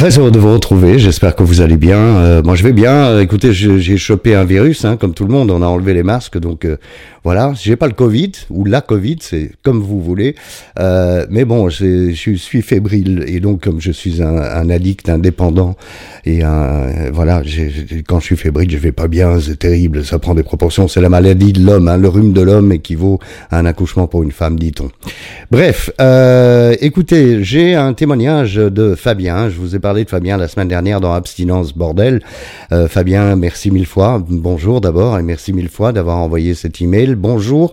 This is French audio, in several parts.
Très heureux de vous retrouver, j'espère que vous allez bien. Euh, moi je vais bien, écoutez j'ai chopé un virus, hein, comme tout le monde, on a enlevé les masques, donc euh, voilà, j'ai pas le Covid, ou la Covid, c'est comme vous voulez, euh, mais bon, je suis fébrile, et donc comme je suis un, un addict indépendant, et un, voilà, quand je suis fébrile, je vais pas bien, c'est terrible, ça prend des proportions, c'est la maladie de l'homme, hein, le rhume de l'homme équivaut à un accouchement pour une femme, dit-on. Bref, euh, écoutez, j'ai un témoignage de Fabien, je vous ai parlé de Fabien la semaine dernière dans Abstinence Bordel. Euh, Fabien, merci mille fois, bonjour d'abord, et merci mille fois d'avoir envoyé cet email bonjour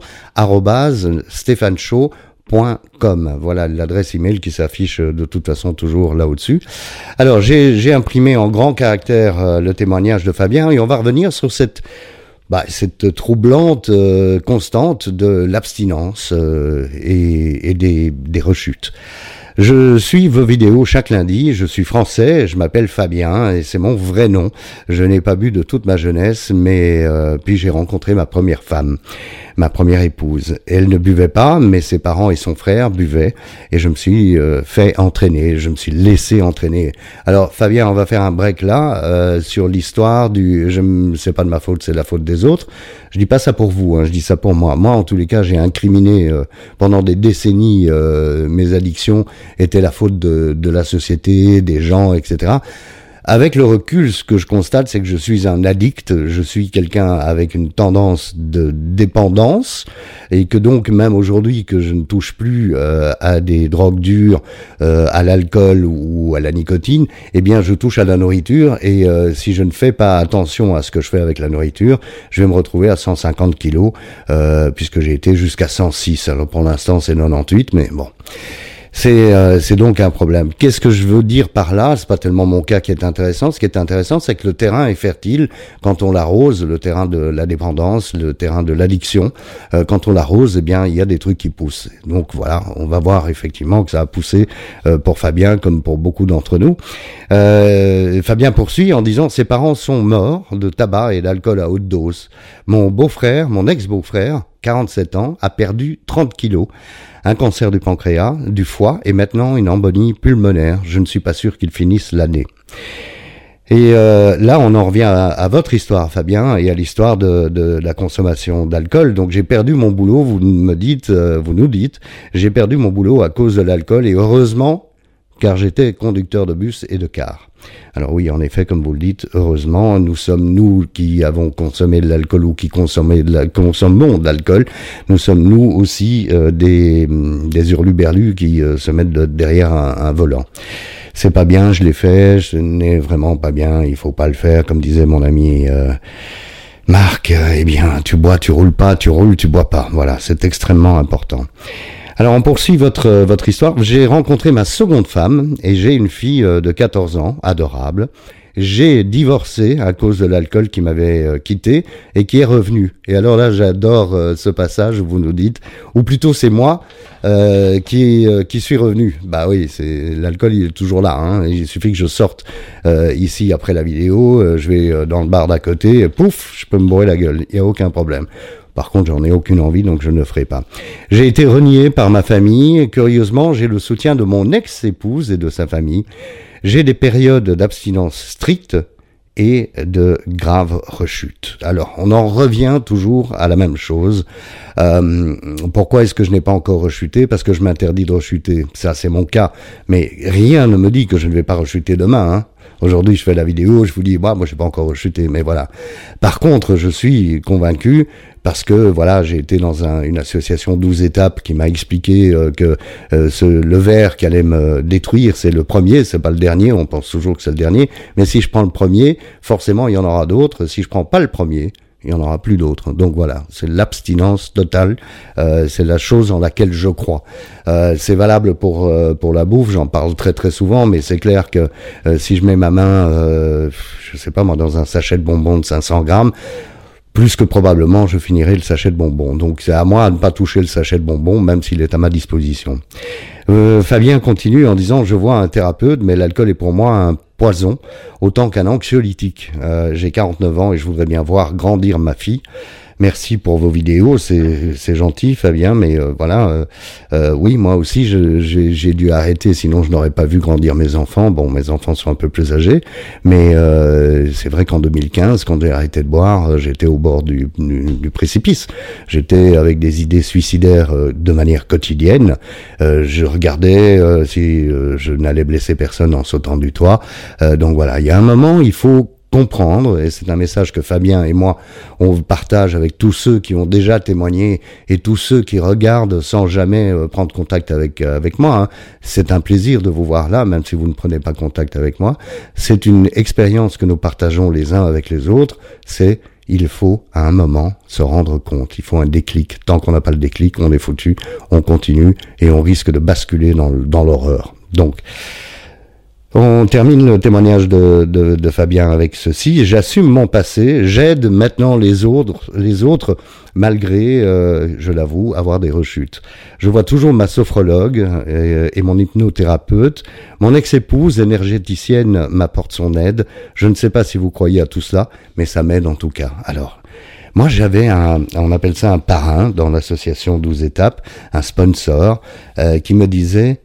Voilà l'adresse email qui s'affiche de toute façon toujours là au-dessus. Alors j'ai imprimé en grand caractère euh, le témoignage de Fabien et on va revenir sur cette bah, troublante euh, constante de l'abstinence euh, et, des rechutes. Je suis vos vidéos chaque lundi, je suis français, je m'appelle Fabien et c'est mon vrai nom. Je n'ai pas bu de toute ma jeunesse, mais euh, puis j'ai rencontré ma première femme, ma première épouse. Elle ne buvait pas, mais ses parents et son frère buvaient et je me suis euh, fait entraîner, je me suis laissé entraîner. Alors Fabien, on va faire un break là euh, sur l'histoire du je c'est pas de ma faute, c'est la faute des autres. Je dis pas ça pour vous, hein, je dis ça pour moi. Moi en tous les cas, j'ai incriminé pendant des décennies mes addictions était la faute de, de la société, des gens, etc. Avec le recul, ce que je constate, c'est que je suis un addict, je suis quelqu'un avec une tendance de dépendance, et que donc même aujourd'hui que je ne touche plus euh, à des drogues dures, euh, à l'alcool ou à la nicotine, eh bien je touche à la nourriture, et euh, si je ne fais pas attention à ce que je fais avec la nourriture, je vais me retrouver à 150 kilos, puisque j'ai été jusqu'à 106. Alors pour l'instant c'est 98, mais bon. Euh, c'est donc un problème. Qu'est-ce que je veux dire par là? C'est pas tellement mon cas qui est intéressant. Ce qui est intéressant, c'est que le terrain est fertile quand on l'arrose, le terrain de la dépendance, le terrain de l'addiction. Euh, quand on l'arrose, eh bien, il y a des trucs qui poussent. Donc voilà, on va voir effectivement que ça a poussé euh, pour Fabien comme pour beaucoup d'entre nous. Fabien poursuit en disant ses parents sont morts de tabac et d'alcool à haute dose. Mon beau-frère, mon ex-beau-frère, 47 ans, a perdu 30 kilos un cancer du pancréas, du foie et maintenant une embolie pulmonaire. Je ne suis pas sûr qu'il finisse l'année. Et euh, là, on en revient à, votre histoire, Fabien, et à l'histoire de, la consommation d'alcool. Donc, j'ai perdu mon boulot. Vous me dites, euh, vous nous dites, j'ai perdu mon boulot à cause de l'alcool. Et heureusement, car j'étais conducteur de bus et de car. Alors oui, en effet, comme vous le dites, heureusement, nous sommes nous qui avons consommé de l'alcool ou qui consommons de l'alcool, nous sommes nous aussi euh, des, des hurluberlus qui euh, se mettent derrière un, volant. C'est pas bien, je l'ai fait, ce n'est vraiment pas bien, il faut pas le faire, comme disait mon ami. Euh, Marc, eh bien, tu bois, tu roules pas, tu roules, tu bois pas. Voilà, c'est extrêmement important. Alors on poursuit votre, votre histoire. J'ai rencontré ma seconde femme et j'ai une fille euh, de 14 ans, adorable. J'ai divorcé à cause de l'alcool qui m'avait euh, quitté et qui est revenu. Et alors là, j'adore euh, ce passage où vous nous dites, ou plutôt c'est moi euh, qui qui suis revenu. Bah oui, c'est l'alcool, il est toujours là. Hein. Il suffit que je sorte ici après la vidéo, je vais dans le bar d'à côté, pouf, je peux me bourrer la gueule. Il y a aucun problème. Par contre, j'en ai aucune envie, donc je ne le ferai pas. J'ai été renié par ma famille, et curieusement, j'ai le soutien de mon ex-épouse et de sa famille. J'ai des périodes d'abstinence stricte et de graves rechutes. Alors, on en revient toujours à la même chose. Euh, pourquoi est-ce que je n'ai pas encore rechuté? Parce que je m'interdis de rechuter. Ça, c'est mon cas. Mais rien ne me dit que je ne vais pas rechuter demain. Hein. Aujourd'hui, je fais la vidéo, je vous dis, moi, moi, je n'ai pas encore rechuté, mais voilà. Par contre, je suis convaincu parce que voilà, j'ai été dans une association 12 étapes qui m'a expliqué euh, que euh, ce, le verre qui allait me détruire, c'est le premier, c'est pas le dernier. On pense toujours que c'est le dernier, mais si je prends le premier, forcément, il y en aura d'autres. Si je prends pas le premier, il y en aura plus d'autres. Donc voilà, c'est l'abstinence totale. Euh, c'est la chose en laquelle je crois. Euh, c'est valable pour pour la bouffe. J'en parle très très souvent, mais c'est clair que si je mets ma main, je sais pas moi, dans un sachet de bonbons de 500 grammes plus que probablement je finirai le sachet de bonbons. Donc c'est à moi de ne pas toucher le sachet de bonbons, même s'il est à ma disposition. Euh, Fabien continue en disant, je vois un thérapeute, mais l'alcool est pour moi un poison, autant qu'un anxiolytique. Euh, J'ai 49 ans et je voudrais bien voir grandir ma fille. Merci pour vos vidéos, c'est gentil Fabien, mais euh, voilà, euh, euh, oui, moi aussi j'ai dû arrêter, sinon je n'aurais pas vu grandir mes enfants. Bon, mes enfants sont un peu plus âgés, mais c'est vrai qu'en 2015, quand j'ai arrêté de boire, j'étais au bord du, du, précipice. J'étais avec des idées suicidaires de manière quotidienne. je regardais si je n'allais blesser personne en sautant du toit. donc voilà, il y a un moment, il faut comprendre, et c'est un message que Fabien et moi, on partage avec tous ceux qui ont déjà témoigné et tous ceux qui regardent sans jamais euh, prendre contact avec, euh, avec moi. Hein. C'est un plaisir de vous voir là, même si vous ne prenez pas contact avec moi. C'est une expérience que nous partageons les uns avec les autres. C'est il faut à un moment se rendre compte, il faut un déclic. Tant qu'on n'a pas le déclic, on est foutu, on continue et on risque de basculer dans, dans l'horreur. Donc, on termine le témoignage de, Fabien avec ceci. J'assume mon passé, j'aide maintenant les autres, les autres malgré, euh, je l'avoue, avoir des rechutes. Je vois toujours ma sophrologue et, mon hypnothérapeute. Mon ex-épouse énergéticienne m'apporte son aide. Je ne sais pas si vous croyez à tout cela, mais ça m'aide en tout cas. Alors, moi, j'avais un, on appelle ça un parrain dans l'association 12 étapes, un sponsor, euh, qui me disait,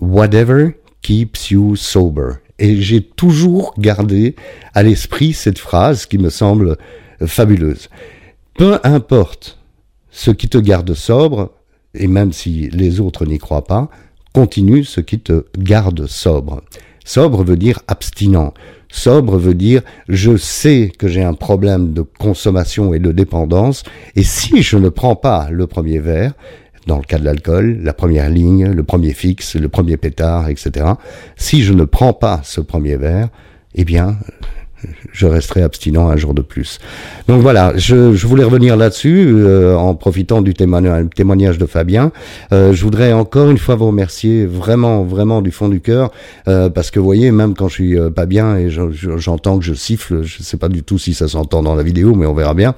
whatever keeps you sober. Et j'ai toujours gardé à l'esprit cette phrase qui me semble fabuleuse. Peu importe ce qui te garde sobre, et même si les autres n'y croient pas, continue ce qui te garde sobre. Sobre veut dire abstinent. Sobre veut dire je sais que j'ai un problème de consommation et de dépendance, et si je ne prends pas le premier verre, dans le cas de l'alcool, la première ligne, le premier fixe, le premier pétard, etc. Si je ne prends pas ce premier verre, eh bien, je resterai abstinent un jour de plus. Donc voilà, je, je voulais revenir là-dessus euh, en profitant du témoignage de Fabien. Euh, je voudrais encore une fois vous remercier vraiment, vraiment du fond du cœur, euh, parce que vous voyez, même quand je suis pas bien et j'entends que je siffle, je sais pas du tout si ça s'entend dans la vidéo, mais on verra bien.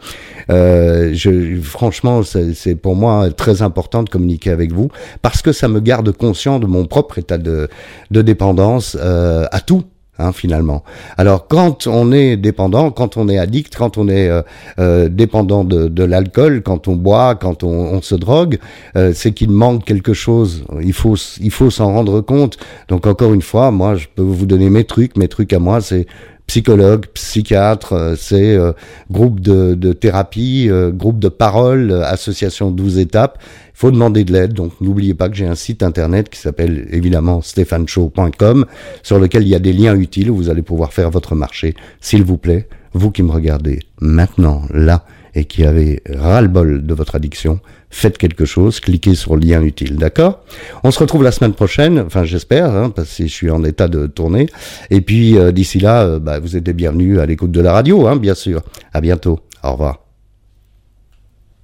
Je, franchement, c'est pour moi très important de communiquer avec vous, parce que ça me garde conscient de mon propre état de, de dépendance à tout Hein, finalement. Alors quand on est dépendant, quand on est addict, quand on est euh, euh, dépendant de, de l'alcool, quand on boit, quand on, on se drogue, euh, c'est qu'il manque quelque chose. Il faut il faut s'en rendre compte. Donc encore une fois, moi je peux vous donner mes trucs. Mes trucs à moi, c'est psychologue, psychiatre, euh, c'est euh, groupe de, thérapie, euh, groupe de parole, association 12 étapes. Il faut demander de l'aide. Donc n'oubliez pas que j'ai un site internet qui s'appelle évidemment stéphaneshow.com sur lequel il y a des liens utiles où vous allez pouvoir faire votre marché. S'il vous plaît, vous qui me regardez maintenant, là, et qui avez ras-le-bol de votre addiction, faites quelque chose, cliquez sur le lien utile, d'accord? On se retrouve la semaine prochaine, enfin j'espère, hein, parce que je suis en état de tourner. Et puis euh, d'ici là, euh, bah, vous êtes bienvenus à l'écoute de la radio, hein, bien sûr. À bientôt. Au revoir.